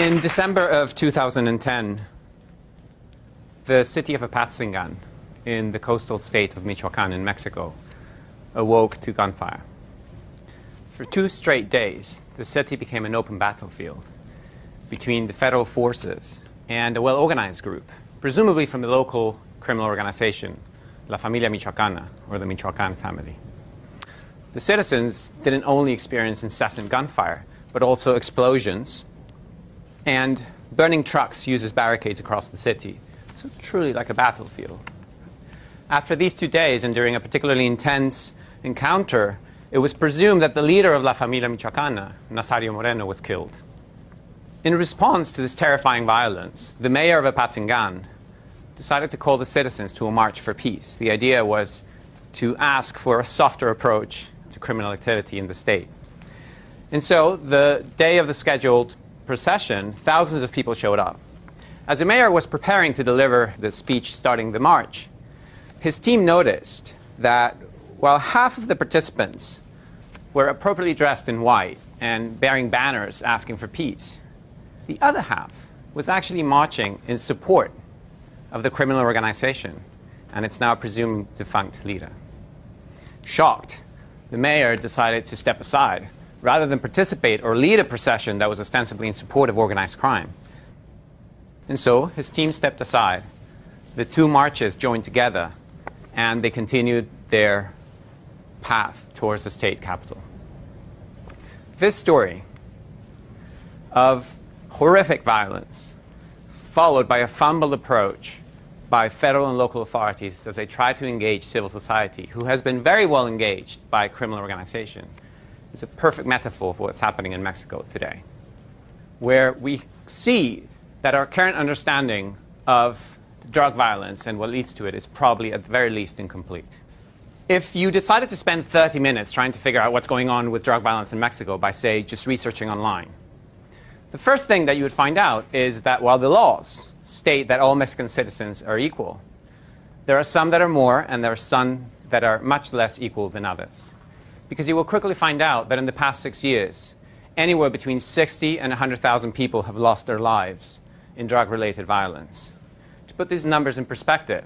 In December of 2010, the city of Apatzingán in the coastal state of Michoacán in Mexico awoke to gunfire. For two straight days, the city became an open battlefield between the federal forces and a well organized group, presumably from the local criminal organization, La Familia Michoacana, or the Michoacan family. The citizens didn't only experience incessant gunfire, but also explosions and burning trucks uses barricades across the city. So, truly like a battlefield. After these two days, and during a particularly intense encounter, it was presumed that the leader of La Familia Michoacana, Nazario Moreno, was killed. In response to this terrifying violence, the mayor of Apatzingán decided to call the citizens to a march for peace. The idea was to ask for a softer approach to criminal activity in the state. And so, the day of the scheduled procession, thousands of people showed up. As the mayor was preparing to deliver the speech starting the march, his team noticed that while half of the participants were appropriately dressed in white and bearing banners asking for peace, the other half was actually marching in support of the criminal organization and its now presumed defunct leader. Shocked, the mayor decided to step aside rather than participate or lead a procession that was ostensibly in support of organized crime. And so his team stepped aside. The two marches joined together and they continued their path towards the state capital. This story of horrific violence, followed by a fumbled approach by federal and local authorities as they try to engage civil society, who has been very well engaged by criminal organization, is a perfect metaphor for what's happening in Mexico today, where we see that our current understanding of drug violence and what leads to it is probably at the very least incomplete. If you decided to spend 30 minutes trying to figure out what's going on with drug violence in Mexico by, say, just researching online, the first thing that you would find out is that while the laws state that all Mexican citizens are equal. There are some that are more, and there are some that are much less equal than others. Because you will quickly find out that in the past six years, anywhere between 60 and 100,000 people have lost their lives in drug related violence. To put these numbers in perspective,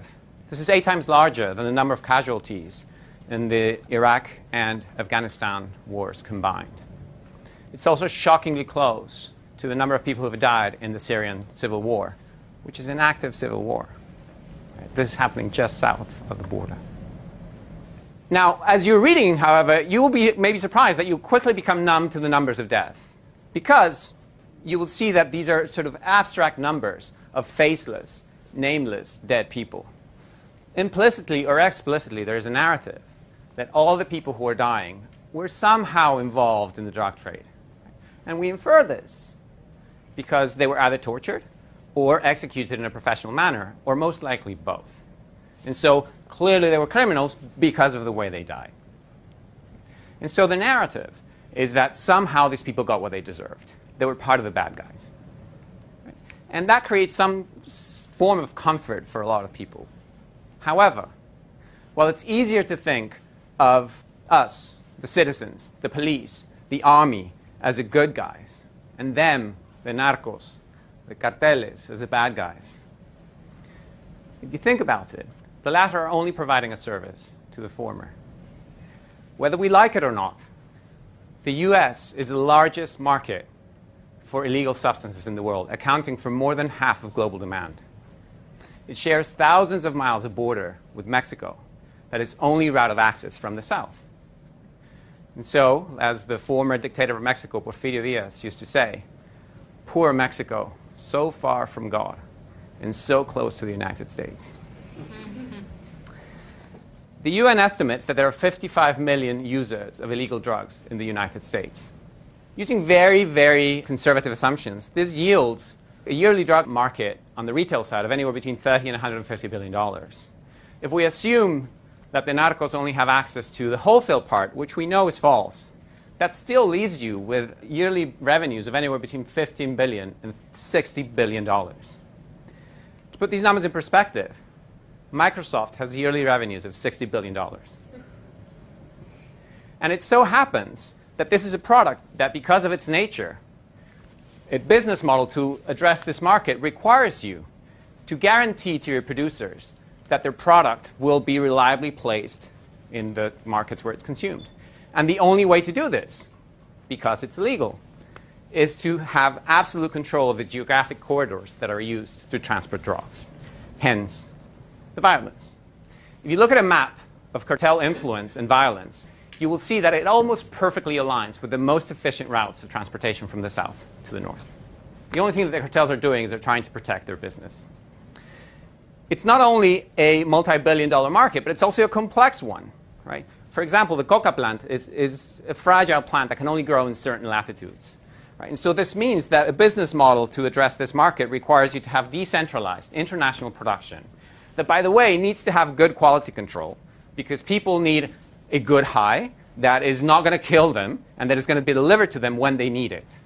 this is eight times larger than the number of casualties in the Iraq and Afghanistan wars combined. It's also shockingly close to the number of people who have died in the Syrian civil war which is an active civil war. This is happening just south of the border. Now, as you're reading, however, you will be maybe surprised that you quickly become numb to the numbers of death. Because you will see that these are sort of abstract numbers of faceless, nameless dead people. Implicitly or explicitly, there is a narrative that all the people who are dying were somehow involved in the drug trade. And we infer this because they were either tortured or executed in a professional manner, or most likely both. And so clearly they were criminals because of the way they died. And so the narrative is that somehow these people got what they deserved. They were part of the bad guys. And that creates some form of comfort for a lot of people. However, while it's easier to think of us, the citizens, the police, the army, as the good guys, and them, the narcos, the carteles as the bad guys. If you think about it, the latter are only providing a service to the former. Whether we like it or not, the US is the largest market for illegal substances in the world, accounting for more than half of global demand. It shares thousands of miles of border with Mexico, that is only route of access from the south. And so, as the former dictator of Mexico, Porfirio Diaz, used to say, poor Mexico so far from God and so close to the United States. The UN estimates that there are 55 million users of illegal drugs in the United States. Using very, very conservative assumptions, this yields a yearly drug market on the retail side of anywhere between 30 and 150 billion dollars. If we assume that the narcos only have access to the wholesale part, which we know is false, that still leaves you with yearly revenues of anywhere between 15 billion and 60 billion dollars. To put these numbers in perspective, Microsoft has yearly revenues of 60 billion dollars. And it so happens that this is a product that because of its nature a business model to address this market requires you to guarantee to your producers that their product will be reliably placed in the markets where it's consumed. And the only way to do this, because it's illegal, is to have absolute control of the geographic corridors that are used to transport drugs. Hence, the violence. If you look at a map of cartel influence and violence, you will see that it almost perfectly aligns with the most efficient routes of transportation from the south to the north. The only thing that the cartels are doing is they're trying to protect their business. It's not only a multi billion dollar market, but it's also a complex one. Right? For example, the coca plant is, is a fragile plant that can only grow in certain latitudes. Right? And so this means that a business model to address this market requires you to have decentralized international production that, by the way, needs to have good quality control because people need a good high that is not going to kill them and that is going to be delivered to them when they need it.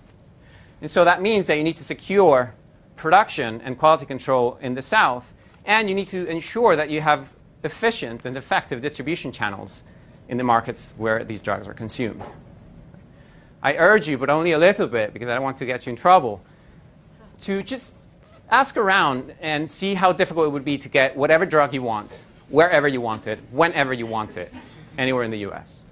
And so that means that you need to secure production and quality control in the South, and you need to ensure that you have efficient and effective distribution channels in the markets where these drugs are consumed. I urge you, but only a little bit because I don't want to get you in trouble, to just ask around and see how difficult it would be to get whatever drug you want, wherever you want it, whenever you want it, anywhere in the US.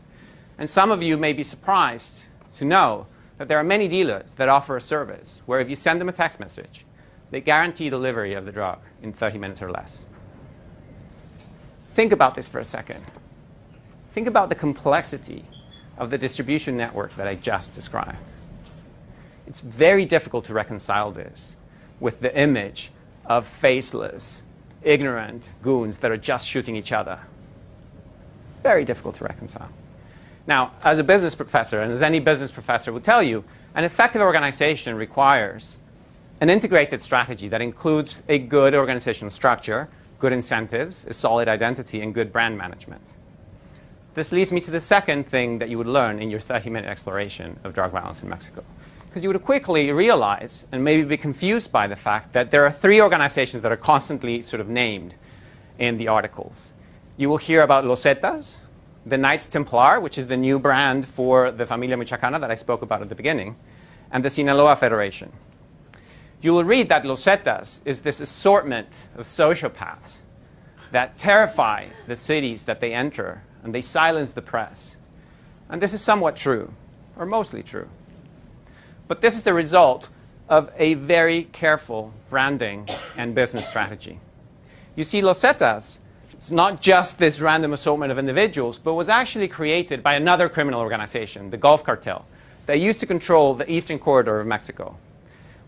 And some of you may be surprised to know that there are many dealers that offer a service where if you send them a text message, they guarantee delivery of the drug in 30 minutes or less. Think about this for a second. Think about the complexity of the distribution network that I just described. It's very difficult to reconcile this with the image of faceless, ignorant goons that are just shooting each other. Very difficult to reconcile. Now, as a business professor, and as any business professor will tell you, an effective organization requires an integrated strategy that includes a good organizational structure, good incentives, a solid identity, and good brand management. This leads me to the second thing that you would learn in your 30 minute exploration of drug violence in Mexico. Because you would quickly realize and maybe be confused by the fact that there are three organizations that are constantly sort of named in the articles. You will hear about Los Zetas, the Knights Templar, which is the new brand for the Familia Michoacana that I spoke about at the beginning, and the Sinaloa Federation. You will read that Los Zetas is this assortment of sociopaths that terrify the cities that they enter and they silence the press. And this is somewhat true, or mostly true. But this is the result of a very careful branding and business strategy. You see, Los Zetas is not just this random assortment of individuals, but was actually created by another criminal organization, the Gulf Cartel, that used to control the eastern corridor of Mexico.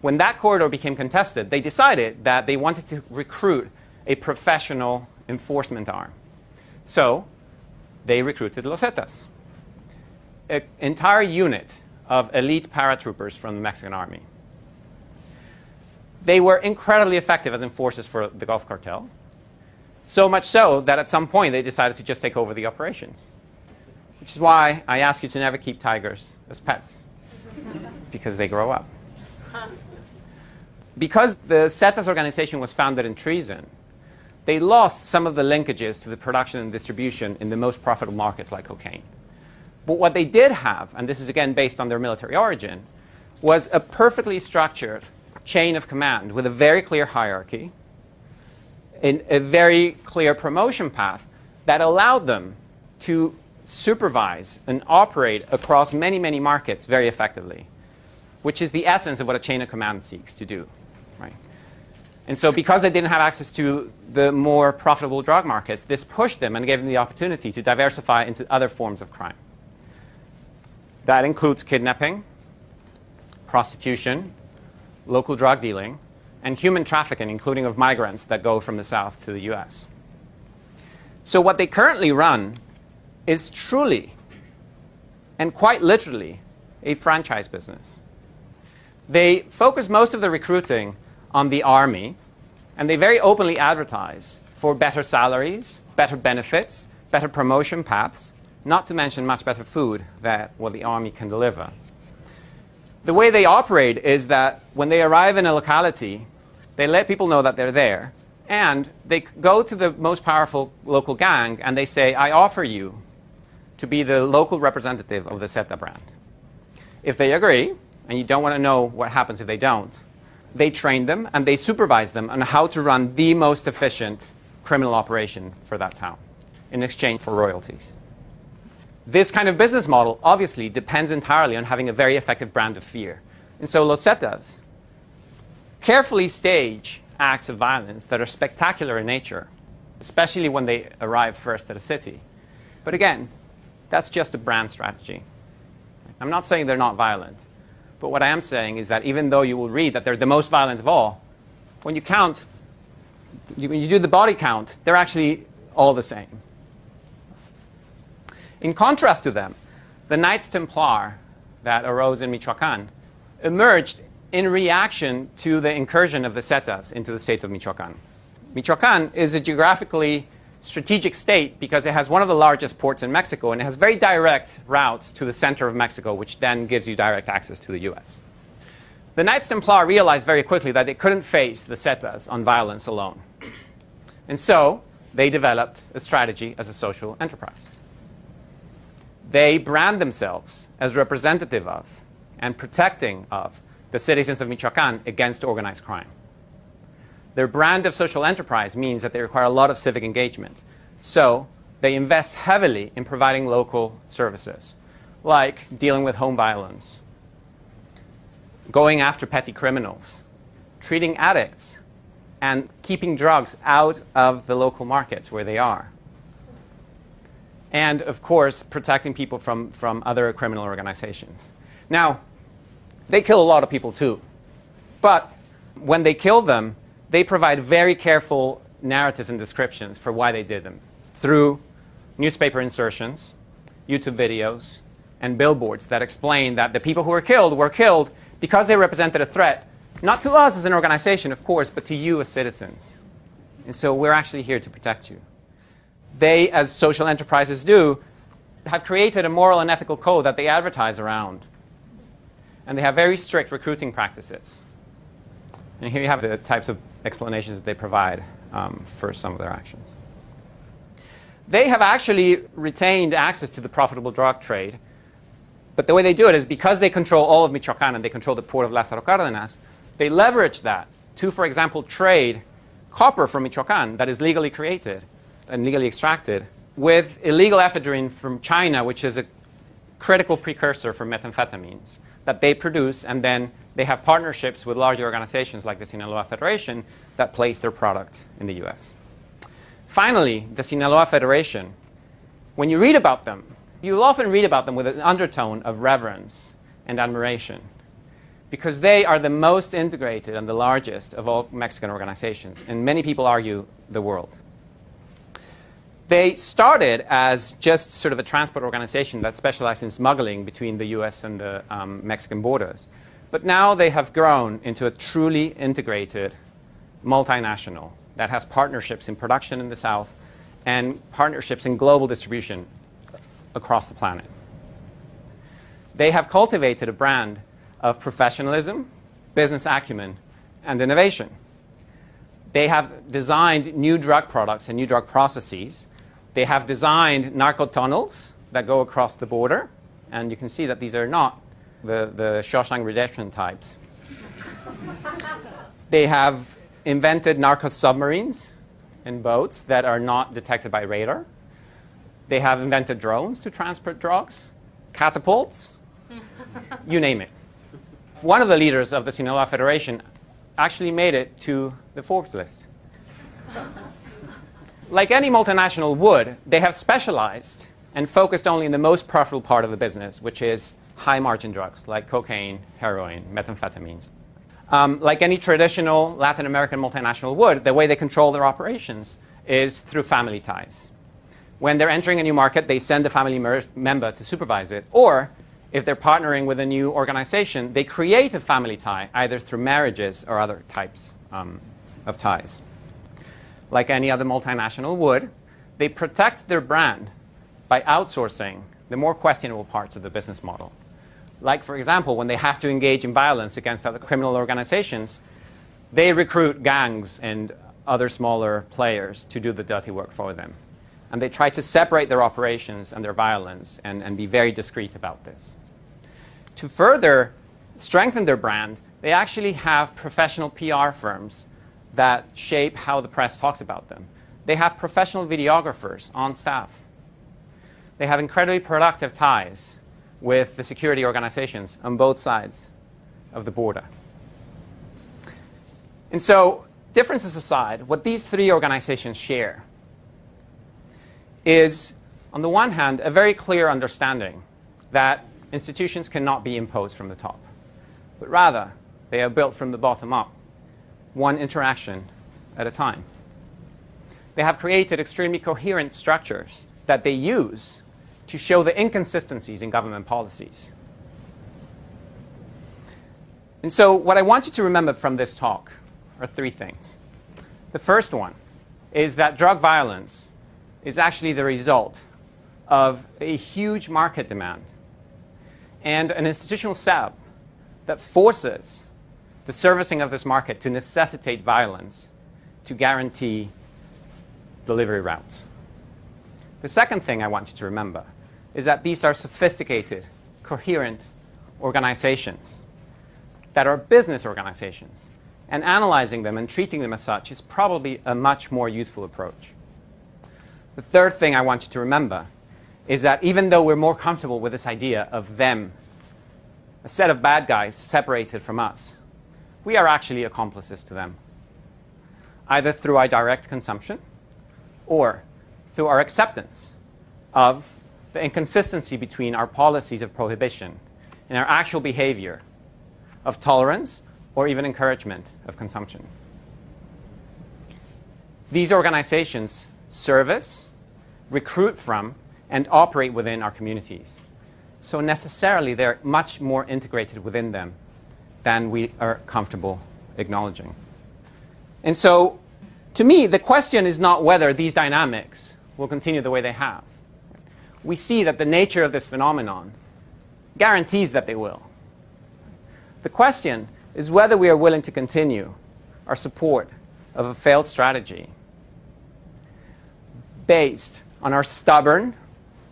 When that corridor became contested, they decided that they wanted to recruit a professional enforcement arm. So they recruited Los Zetas, an entire unit of elite paratroopers from the Mexican army. They were incredibly effective as enforcers for the Gulf Cartel, so much so that at some point they decided to just take over the operations. Which is why I ask you to never keep tigers as pets, because they grow up. Because the Zetas organization was founded in treason, they lost some of the linkages to the production and distribution in the most profitable markets like cocaine. But what they did have, and this is again based on their military origin, was a perfectly structured chain of command with a very clear hierarchy, in a very clear promotion path that allowed them to supervise and operate across many, many markets very effectively, which is the essence of what a chain of command seeks to do. And so because they didn't have access to the more profitable drug markets, this pushed them and gave them the opportunity to diversify into other forms of crime. That includes kidnapping, prostitution, local drug dealing, and human trafficking, including of migrants that go from the south to the US. So what they currently run is truly and quite literally a franchise business. They focus most of the recruiting on the army, and they very openly advertise for better salaries, better benefits, better promotion paths, not to mention much better food than what the army can deliver. The way they operate is that when they arrive in a locality, they let people know that they're there, and they go to the most powerful local gang and they say, I offer you to be the local representative of the Zeta brand. If they agree, and you don't want to know what happens if they don't, they train them and they supervise them on how to run the most efficient criminal operation for that town in exchange for royalties. This kind of business model obviously depends entirely on having a very effective brand of fear. And so Los Zetas carefully stage acts of violence that are spectacular in nature, especially when they arrive first at a city. But again, that's just a brand strategy. I'm not saying they're not violent, but what I am saying is that even though you will read that they're the most violent of all, when you count, when you do the body count, they're actually all the same. In contrast to them, the Knights Templar that arose in Michoacan emerged in reaction to the incursion of the Zetas into the state of Michoacan. Michoacan is a geographically strategic state because it has one of the largest ports in Mexico and it has very direct routes to the center of Mexico, which then gives you direct access to the US. The Knights Templar realized very quickly that they couldn't face the Zetas on violence alone. And so they developed a strategy as a social enterprise. They brand themselves as representative of and protecting of the citizens of Michoacan against organized crime. Their brand of social enterprise means that they require a lot of civic engagement. So they invest heavily in providing local services, like dealing with home violence, going after petty criminals, treating addicts, and keeping drugs out of the local markets where they are. And of course, protecting people from, from other criminal organizations. Now, they kill a lot of people too. But when they kill them, they provide very careful narratives and descriptions for why they did them through newspaper insertions, YouTube videos, and billboards that explain that the people who were killed were killed because they represented a threat, not to us as an organization, of course, but to you as citizens. And so we're actually here to protect you. They, as social enterprises do, have created a moral and ethical code that they advertise around. And they have very strict recruiting practices. And here you have the types of explanations that they provide um, for some of their actions. They have actually retained access to the profitable drug trade, but the way they do it is because they control all of Michoacan and they control the port of Lázaro Cárdenas, they leverage that to, for example, trade copper from Michoacan that is legally created and legally extracted with illegal ephedrine from China, which is a critical precursor for methamphetamines that they produce and then they have partnerships with large organizations like the Sinaloa Federation that place their product in the US. Finally, the Sinaloa Federation, when you read about them, you'll often read about them with an undertone of reverence and admiration because they are the most integrated and the largest of all Mexican organizations, and many people argue the world. They started as just sort of a transport organization that specialized in smuggling between the US and the um, Mexican borders. But now they have grown into a truly integrated multinational that has partnerships in production in the South and partnerships in global distribution across the planet. They have cultivated a brand of professionalism, business acumen, and innovation. They have designed new drug products and new drug processes. They have designed narco tunnels that go across the border. And you can see that these are not the, the Shawshank Redemption types. they have invented narco submarines and boats that are not detected by radar. They have invented drones to transport drugs, catapults, you name it. One of the leaders of the Sinaloa Federation actually made it to the Forbes list. like any multinational would, they have specialized and focused only in the most profitable part of the business, which is high margin drugs like cocaine, heroin, methamphetamines. Um, like any traditional Latin American multinational would, the way they control their operations is through family ties. When they're entering a new market, they send a family mer- member to supervise it. Or if they're partnering with a new organization, they create a family tie, either through marriages or other types um, of ties. Like any other multinational would, they protect their brand by outsourcing the more questionable parts of the business model. Like, for example, when they have to engage in violence against other criminal organizations, they recruit gangs and other smaller players to do the dirty work for them. And they try to separate their operations and their violence and, and be very discreet about this. To further strengthen their brand, they actually have professional PR firms that shape how the press talks about them. They have professional videographers on staff. They have incredibly productive ties with the security organizations on both sides of the border. And so, differences aside, what these three organizations share is, on the one hand, a very clear understanding that institutions cannot be imposed from the top, but rather they are built from the bottom up, one interaction at a time. They have created extremely coherent structures that they use to show the inconsistencies in government policies. And so, what I want you to remember from this talk are three things. The first one is that drug violence is actually the result of a huge market demand and an institutional setup that forces the servicing of this market to necessitate violence to guarantee delivery routes. The second thing I want you to remember is that these are sophisticated, coherent organizations that are business organizations. And analyzing them and treating them as such is probably a much more useful approach. The third thing I want you to remember is that even though we're more comfortable with this idea of them, a set of bad guys separated from us, we are actually accomplices to them, either through our direct consumption or through our acceptance of the inconsistency between our policies of prohibition and our actual behavior of tolerance or even encouragement of consumption. These organizations service, recruit from, and operate within our communities. So necessarily, they're much more integrated within them than we are comfortable acknowledging. And so, to me, the question is not whether these dynamics will continue the way they have. We see that the nature of this phenomenon guarantees that they will. The question is whether we are willing to continue our support of a failed strategy based on our stubborn,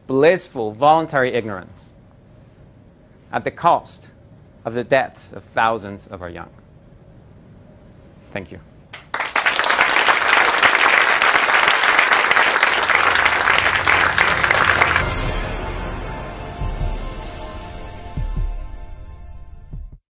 blissful, voluntary ignorance at the cost of the deaths of thousands of our young. Thank you.